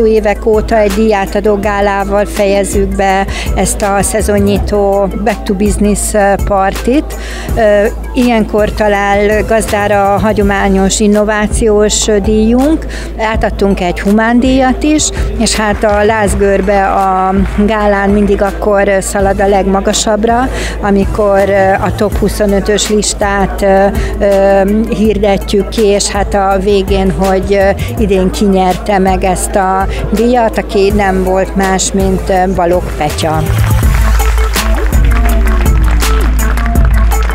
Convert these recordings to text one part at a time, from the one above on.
Hosszú évek óta egy díjátadó gálával fejezzük be ezt a szezonnyitó Back to Business partit. Ilyenkor talál gazdára a hagyományos innovációs díjunk, átadtunk egy humán díjat is, és hát a lázgörbe a gálán mindig akkor szalad a legmagasabbra, amikor a top 25-ös listát hirdetjük ki, és hát a végén, hogy idén kinyerte meg ezt a díjat, aki nem volt más, mint Balog Petya.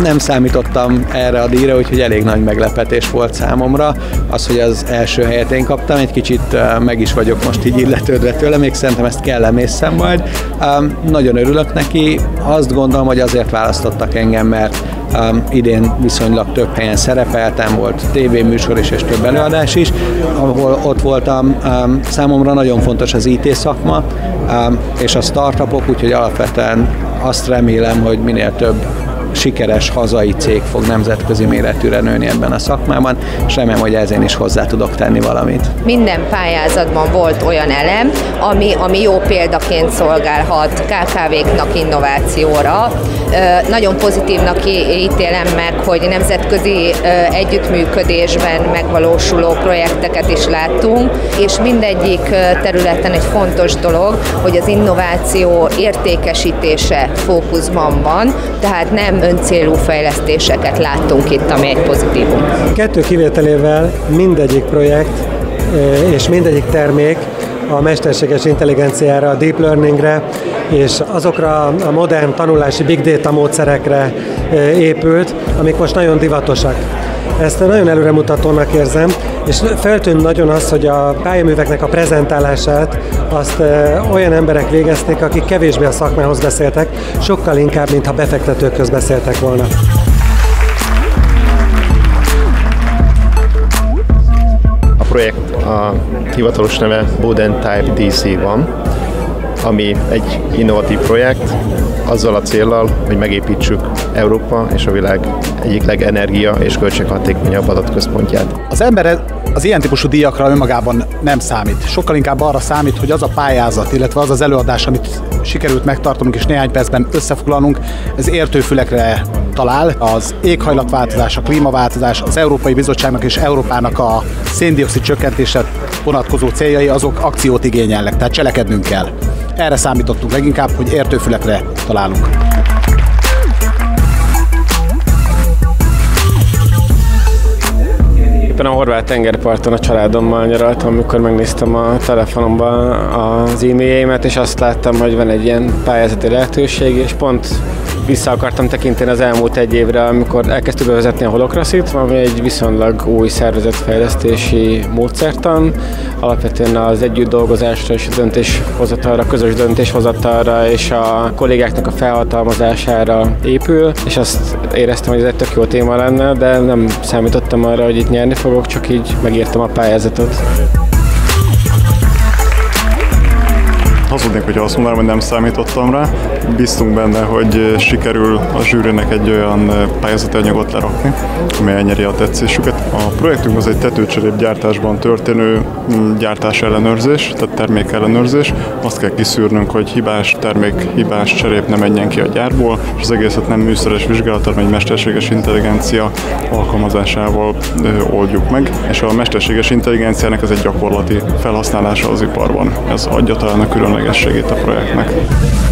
Nem számítottam erre a díjra, úgyhogy elég nagy meglepetés volt számomra. Az, hogy az első helyet én kaptam, egy kicsit meg is vagyok most így illetődve tőle, még szerintem ezt kell emészszem majd. Nagyon örülök neki, azt gondolom, hogy azért választottak engem, mert Um, idén viszonylag több helyen szerepeltem, volt tévéműsor is és több előadás is, ahol ott voltam. Um, számomra nagyon fontos az IT szakma um, és a startupok, úgyhogy alapvetően azt remélem, hogy minél több sikeres hazai cég fog nemzetközi méretűre nőni ebben a szakmában, és remélem, hogy ezen is hozzá tudok tenni valamit. Minden pályázatban volt olyan elem, ami, ami jó példaként szolgálhat KKV-knak innovációra. Nagyon pozitívnak ítélem meg, hogy nemzetközi együttműködésben megvalósuló projekteket is láttunk, és mindegyik területen egy fontos dolog, hogy az innováció értékesítése fókuszban van, tehát nem öncélú fejlesztéseket láttunk itt, ami egy pozitívum. Kettő kivételével mindegyik projekt eh, és mindegyik termék a mesterséges intelligenciára, a deep learningre és azokra a modern tanulási big data módszerekre eh, épült, amik most nagyon divatosak. Ezt nagyon előremutatónak érzem, és feltűnt nagyon az, hogy a pályaműveknek a prezentálását azt olyan emberek végezték, akik kevésbé a szakmához beszéltek, sokkal inkább, mintha befektetőkhöz beszéltek volna. A projekt a hivatalos neve Boden Type DC van, ami egy innovatív projekt, azzal a célral, hogy megépítsük Európa és a világ egyik legenergia és költséghatékonyabb adatközpontját. Az ember az ilyen típusú díjakra önmagában nem számít. Sokkal inkább arra számít, hogy az a pályázat, illetve az az előadás, amit sikerült megtartanunk és néhány percben összefoglalnunk, ez értőfülekre talál. Az éghajlatváltozás, a klímaváltozás, az Európai Bizottságnak és Európának a széndiokszid csökkentése vonatkozó céljai, azok akciót igényelnek, tehát cselekednünk kell. Erre számítottunk leginkább, hogy értőfülekre találunk. Éppen a horvát tengerparton a családommal nyaraltam, amikor megnéztem a telefonomban az e-mailjeimet, és azt láttam, hogy van egy ilyen pályázati lehetőség, és pont vissza akartam tekinteni az elmúlt egy évre, amikor elkezdtük bevezetni a holokraszit, ami egy viszonylag új szervezetfejlesztési módszertan, alapvetően az együtt dolgozásra és a döntéshozatalra, közös döntéshozatalra és a kollégáknak a felhatalmazására épül, és azt éreztem, hogy ez egy tök jó téma lenne, de nem számítottam arra, hogy itt nyerni fogok, csak így megírtam a pályázatot. Hazudnék, hogyha azt mondanám, hogy nem számítottam rá. Biztunk benne, hogy sikerül a zsűrinek egy olyan pályázati anyagot lerakni, amely elnyeri a tetszésüket. A projektünk az egy tetőcserép gyártásban történő mm, gyártás ellenőrzés, tehát termék ellenőrzés. Azt kell kiszűrnünk, hogy hibás termék, hibás cserép ne menjen ki a gyárból, és az egészet nem műszeres vizsgálattal, hanem egy mesterséges intelligencia alkalmazásával oldjuk meg, és a mesterséges intelligenciának ez egy gyakorlati felhasználása az iparban. Ez adja talán a különleges különlegességét a projektnek.